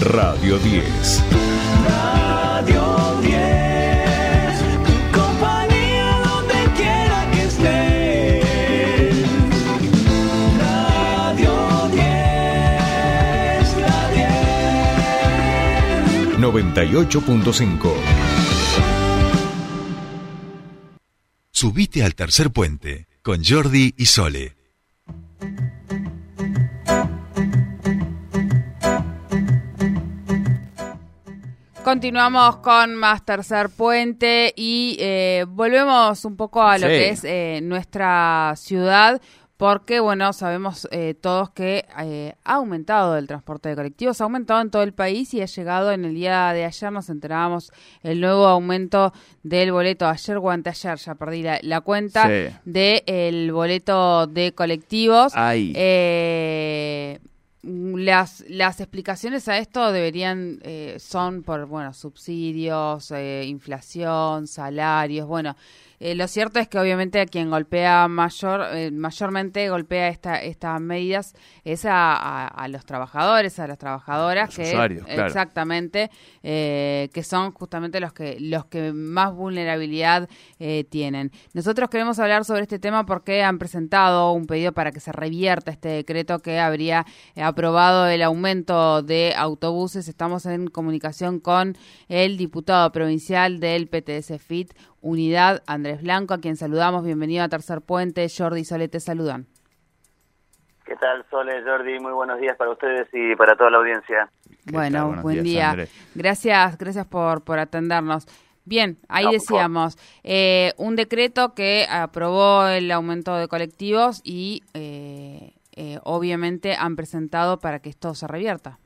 Radio 10. Radio 10, tu compañía donde quiera que estés. Radio 10, la 10. 98.5. Subite al tercer puente con Jordi y Sole. Continuamos con más Tercer Puente y eh, volvemos un poco a lo Sí. que es eh, nuestra ciudad, porque, bueno, sabemos eh, todos que eh, ha aumentado el transporte de colectivos, ha aumentado en todo el país y ha llegado en el día de ayer, nos enterábamos, el nuevo aumento del boleto, ayer o anteayer, ya perdí la, la cuenta, Sí. del boleto de colectivos. Ahí. Las, las explicaciones a esto deberían, eh, son por, bueno, subsidios, eh, inflación, salarios, bueno. Eh, lo cierto es que obviamente a quien golpea mayor, eh, mayormente golpea esta, estas medidas es a, a- a los trabajadores, a las trabajadoras, Los que usuarios, claro. exactamente, eh, que son justamente los que los que más vulnerabilidad eh, tienen. Nosotros queremos hablar sobre este tema porque han presentado un pedido para que se revierta este decreto que habría aprobado el aumento de autobuses. Estamos en comunicación con el diputado provincial del PTS FIT Unidad, Andrés Blanco, a quien saludamos. Bienvenido a Tercer Puente. Jordi y Sole te saludan. ¿Qué tal, Sole, Jordi? Muy buenos días para ustedes y para toda la audiencia. ¿Qué Bueno, buen días, día. Andrés. Gracias, gracias por, por atendernos. Bien, ahí No, decíamos, eh, un decreto que aprobó el aumento de colectivos y eh, eh, obviamente han presentado para que esto se revierta.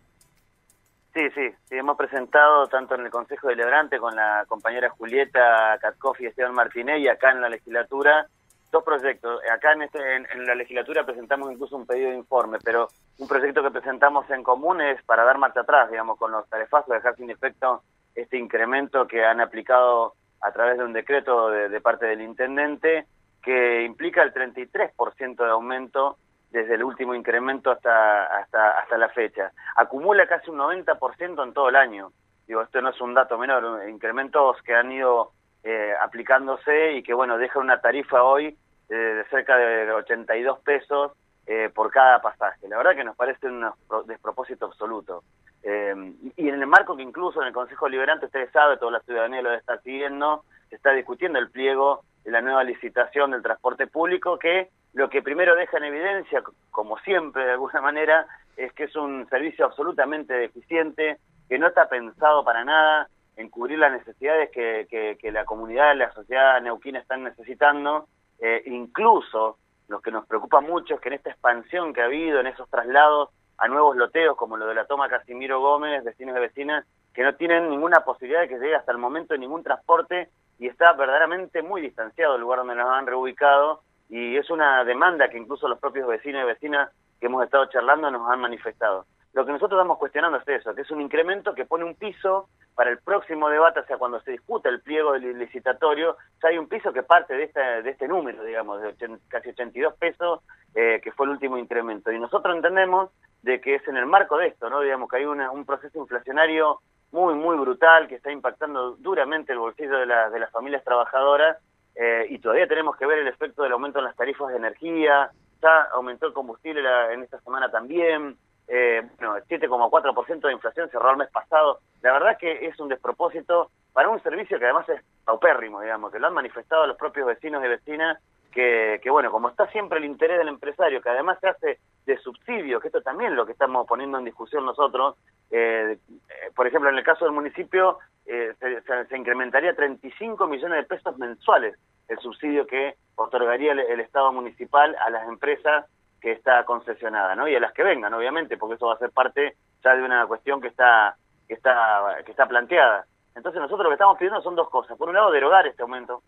Sí, sí, sí, hemos presentado tanto en el Consejo Deliberante con la compañera Julieta Katkoff y Esteban Martínez y acá en la legislatura dos proyectos. Acá en, este, en, la legislatura presentamos incluso un pedido de informe, pero un proyecto que presentamos en común es para dar marcha atrás, digamos, con los tarifazos, dejar sin efecto este incremento que han aplicado a través de un decreto de, de parte del intendente que implica el 33% de aumento desde el último incremento hasta, hasta, hasta la fecha. Acumula casi un 90% en todo el año. Digo, esto no es un dato menor, incrementos que han ido eh, aplicándose y que, bueno, dejan una tarifa hoy eh, de cerca de 82 pesos eh, por cada pasaje. La verdad que nos parece un pro- despropósito absoluto. Eh, y en el marco que incluso en el Consejo Liberante, ustedes saben, toda la ciudadanía lo está siguiendo, se está discutiendo el pliego de la nueva licitación del transporte público, que lo que primero deja en evidencia, como siempre de alguna manera, es que es un servicio absolutamente deficiente, que no está pensado para nada en cubrir las necesidades que, que- que la comunidad, la sociedad neuquina están necesitando, eh, incluso lo que nos preocupa mucho es que en esta expansión que ha habido, en esos traslados a nuevos loteos, como lo de la toma Casimiro Gómez, vecinos y vecinas, que no tienen ninguna posibilidad de que llegue hasta el momento ningún transporte y está verdaderamente muy distanciado del lugar donde nos han reubicado y es una demanda que incluso los propios vecinos y vecinas que hemos estado charlando nos han manifestado. Lo que nosotros estamos cuestionando es eso, que es un incremento que pone un piso para el próximo debate, o sea, cuando se discuta el pliego del licitatorio, ya hay un piso que parte de este, de este número, digamos, de ochen- casi 82 pesos, eh, que fue el último incremento. Y nosotros entendemos de que es en el marco de esto, ¿no? Digamos que hay una- un proceso inflacionario muy, muy brutal que está impactando duramente el bolsillo de, la- de las familias trabajadoras eh, y todavía tenemos que ver el efecto del aumento en las tarifas de energía, ya aumentó el combustible en esta semana también, eh, bueno, 7,4% de inflación cerró el mes pasado. La verdad que es un despropósito para un servicio que además es paupérrimo, digamos, que lo han manifestado los propios vecinos y vecinas, que, que bueno, como está siempre el interés del empresario, que además se hace de subsidio, que esto también lo que estamos poniendo en discusión nosotros, eh, eh, por ejemplo, en el caso del municipio, eh, se, se- se incrementaría 35 millones de pesos mensuales el subsidio que otorgaría el, el Estado municipal a las empresas que está concesionada, ¿no? Y a las que vengan, obviamente, porque eso va a ser parte ya de una cuestión que está que está que está planteada. Entonces nosotros lo que estamos pidiendo son dos cosas. Por un lado, derogar este aumento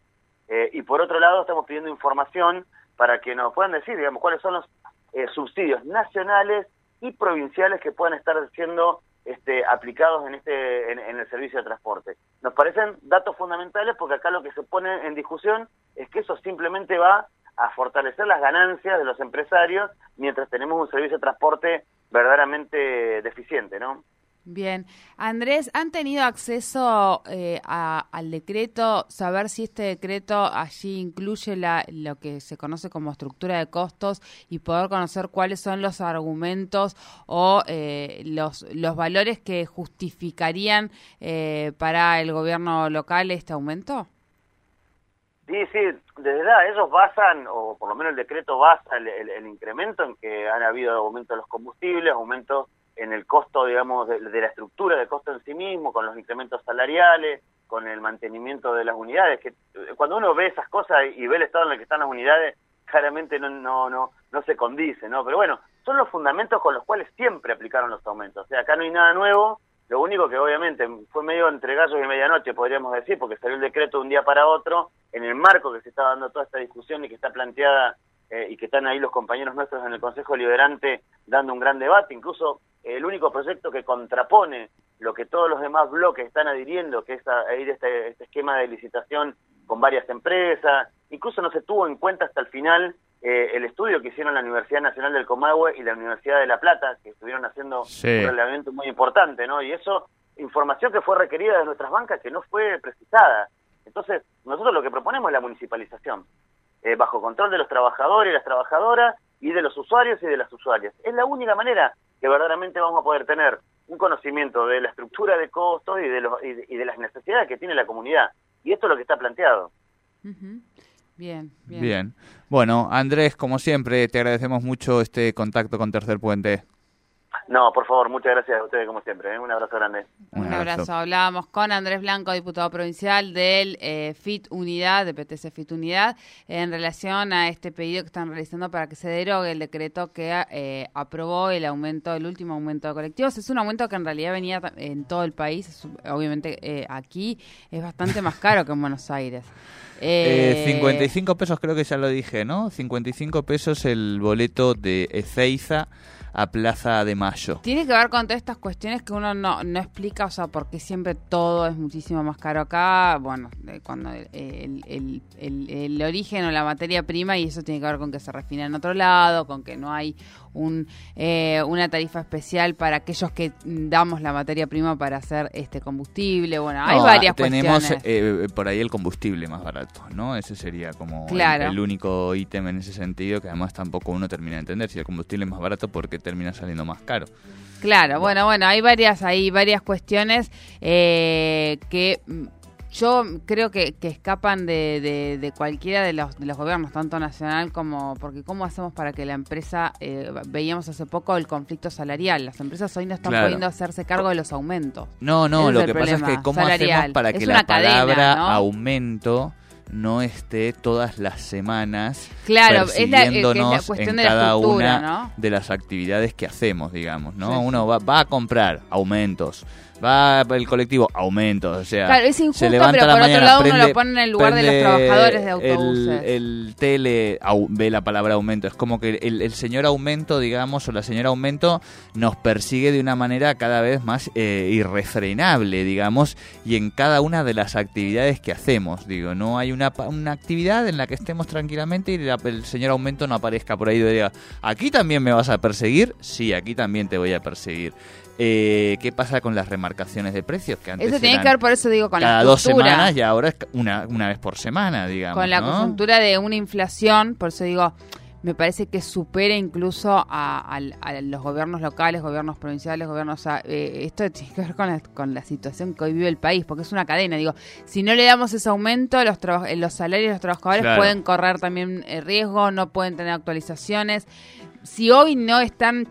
eh, y por otro lado estamos pidiendo información para que nos puedan decir, digamos, cuáles son los eh, subsidios nacionales y provinciales que puedan estar siendo este, aplicados en este en, en el servicio de transporte. Nos parecen datos fundamentales porque acá lo que se pone en discusión es que eso simplemente va a fortalecer las ganancias de los empresarios mientras tenemos un servicio de transporte verdaderamente deficiente, ¿no? Bien. Andrés, ¿han tenido acceso eh, a- al decreto? Saber si este decreto allí incluye la, lo que se conoce como estructura de costos y poder conocer cuáles son los argumentos o eh, los, valores que justificarían eh, para el gobierno local este aumento? Sí, sí, desde edad ellos basan, o por lo menos el decreto basa el, el- el incremento en que han habido aumento de los combustibles, aumento en el costo, digamos, de, de la estructura de costo en sí mismo, con los incrementos salariales, con el mantenimiento de las unidades, que eh, cuando uno ve esas cosas y ve el estado en el que están las unidades, claramente no, no, no, no se condice, ¿no? Pero bueno, son los fundamentos con los cuales siempre aplicaron los aumentos. O sea, acá no hay nada nuevo, lo único que obviamente fue medio entre gallos y medianoche, podríamos decir, porque salió el decreto de un día para otro, en el marco que se está dando toda esta discusión y que está planteada eh, y que están ahí los compañeros nuestros en el Consejo Liberante dando un gran debate, incluso eh, el único proyecto que contrapone lo que todos los demás bloques están adhiriendo, que es a, a ir este, este esquema de licitación con varias empresas, incluso no se tuvo en cuenta hasta el final eh, el estudio que hicieron la Universidad Nacional del Comahue y la Universidad de La Plata, que estuvieron haciendo Sí. un relevamiento muy importante, ¿no? Y eso, información que fue requerida de nuestras bancas que no fue precisada. Entonces, nosotros lo que proponemos es la municipalización, eh, bajo control de los trabajadores y las trabajadoras y de los usuarios y de las usuarias. Es la única manera que verdaderamente vamos a poder tener un conocimiento de la estructura de costos y de, los, y de, y de las necesidades que tiene la comunidad. Y esto es lo que está planteado. Bien, bien. Bien. Bueno, Andrés, como siempre, te agradecemos mucho este contacto con Tercer Puente. No, por favor, muchas gracias a ustedes como siempre. ¿eh? Un abrazo grande. Un abrazo. Hablábamos con Andrés Blanco, diputado provincial del eh, FIT Unidad, de PTC FIT Unidad, en relación a este pedido que están realizando para que se derogue el decreto que eh, aprobó el aumento, el último aumento de colectivos. Es un aumento que en realidad venía en todo el país. Es- obviamente eh, aquí es bastante más caro que en Buenos Aires. Eh, Eh, 55 pesos, creo que ya lo dije, ¿no? 55 pesos el boleto de Ezeiza a Plaza de Mayo. Tiene que ver con todas estas cuestiones que uno no, no explica, o sea, por qué siempre todo es muchísimo más caro acá. Bueno, cuando el, el- el- origen o la materia prima, y eso tiene que ver con que se refina en otro lado, con que no hay un, eh, una tarifa especial para aquellos que damos la materia prima para hacer este combustible. Bueno, hay No, varias tenemos cuestiones. eh, por ahí el combustible más barato, ¿no? Ese sería como el- Claro. el, único ítem en ese sentido que además tampoco uno termina de entender. Si el combustible es más barato, ¿por qué termina saliendo más caro? Claro, bueno, bueno, hay varias, hay varias cuestiones eh, que mm, yo creo que, que escapan de, de- de cualquiera de los, de los gobiernos, tanto nacional como, porque cómo hacemos para que la empresa, eh, veíamos hace poco el conflicto salarial, las empresas hoy no están Claro. pudiendo hacerse cargo de los aumentos. No, no, Ese lo que pasa es que cómo salarial. hacemos para que la cadena, palabra ¿no? aumento no esté todas las semanas Claro, es la- que es la persiguiéndonos cuestión en de la cada una ¿no? de las actividades que hacemos, digamos, ¿no? Sí. Uno va, va a comprar aumentos, va el colectivo aumentos, o sea, Claro, es injusto, se levanta pero la por otro mañana, lado uno prende- lo pone en el lugar de los trabajadores de autobuses. El, tele au- ve la palabra aumento, es como que el, el señor aumento, digamos, o la señora aumento nos persigue de una manera cada vez más eh, irrefrenable, digamos, y en cada una de las actividades que hacemos, digo, no hay una, una actividad en la que estemos tranquilamente y la- el señor aumento no aparezca por ahí y diga, aquí también me vas a perseguir, sí, aquí también te voy a perseguir. Eh, ¿Qué pasa con las remarcaciones de precios? Que antes Eso tiene que ver, por eso digo, con cada la dos semanas y ahora es una, una vez por semana, digamos. con la ¿no? coyuntura de una inflación, por eso digo, me parece que supera incluso a, los gobiernos locales, gobiernos provinciales, gobiernos... o sea, eh, esto tiene que ver con la, con la situación que hoy vive el país, porque es una cadena. Digo, si no le damos ese aumento, los, eh, los salarios de los trabajadores Claro. pueden correr también eh, riesgo, no pueden tener actualizaciones. Si hoy no están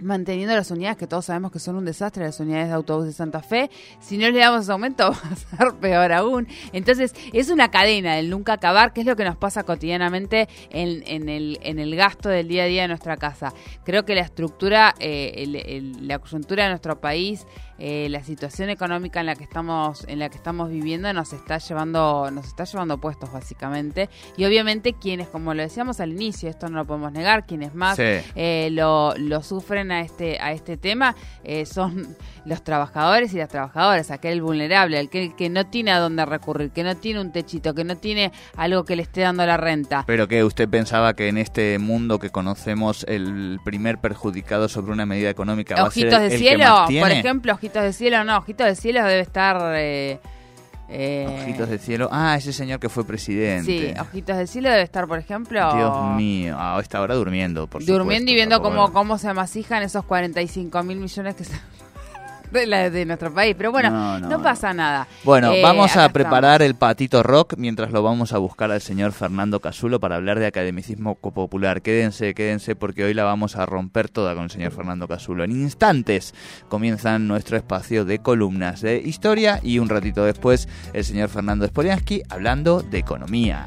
manteniendo las unidades que todos sabemos que son un desastre, las unidades de autobús de Santa Fe, si no le damos aumento va a ser peor aún. Entonces es una cadena del nunca acabar, que es lo que nos pasa cotidianamente en, en el, en el gasto del día a día de nuestra casa. Creo que la estructura, eh, el- el- la coyuntura de nuestro país, eh, la situación económica en la que estamos en la que estamos viviendo nos está llevando nos está llevando puestos básicamente y obviamente quienes como lo decíamos al inicio esto no lo podemos negar quienes más Sí. eh, lo, lo sufren recurren a este a este tema eh, son los trabajadores y las trabajadoras, aquel vulnerable, aquel que no tiene a dónde recurrir, que no tiene un techito, que no tiene algo que le esté dando la renta. Pero que usted pensaba que en este mundo que conocemos el primer perjudicado sobre una medida económica va a ser Ojitos el, de el que cielo, más por tiene? ejemplo, ojitos de cielo, no, ojitos de cielo debe estar... eh, eh, Ojitos de cielo. Ah, ese señor que fue presidente. Sí, ojitos de cielo debe estar, por ejemplo... Dios mío, a esta hora durmiendo, por durmiendo supuesto, y viendo cómo, cómo se amasijan esos 45 mil millones que se... de, la- de nuestro país. Pero bueno, No, no, no, pasa nada. Bueno, Eh, vamos a preparar estamos. el patito rock mientras lo vamos a buscar al señor Fernando Casulo para hablar de academicismo popular. Quédense, quédense porque hoy la vamos a romper toda con el señor Fernando Casulo. En instantes comienzan nuestro espacio de columnas de historia y un ratito después el señor Fernando Spoliansky hablando de economía.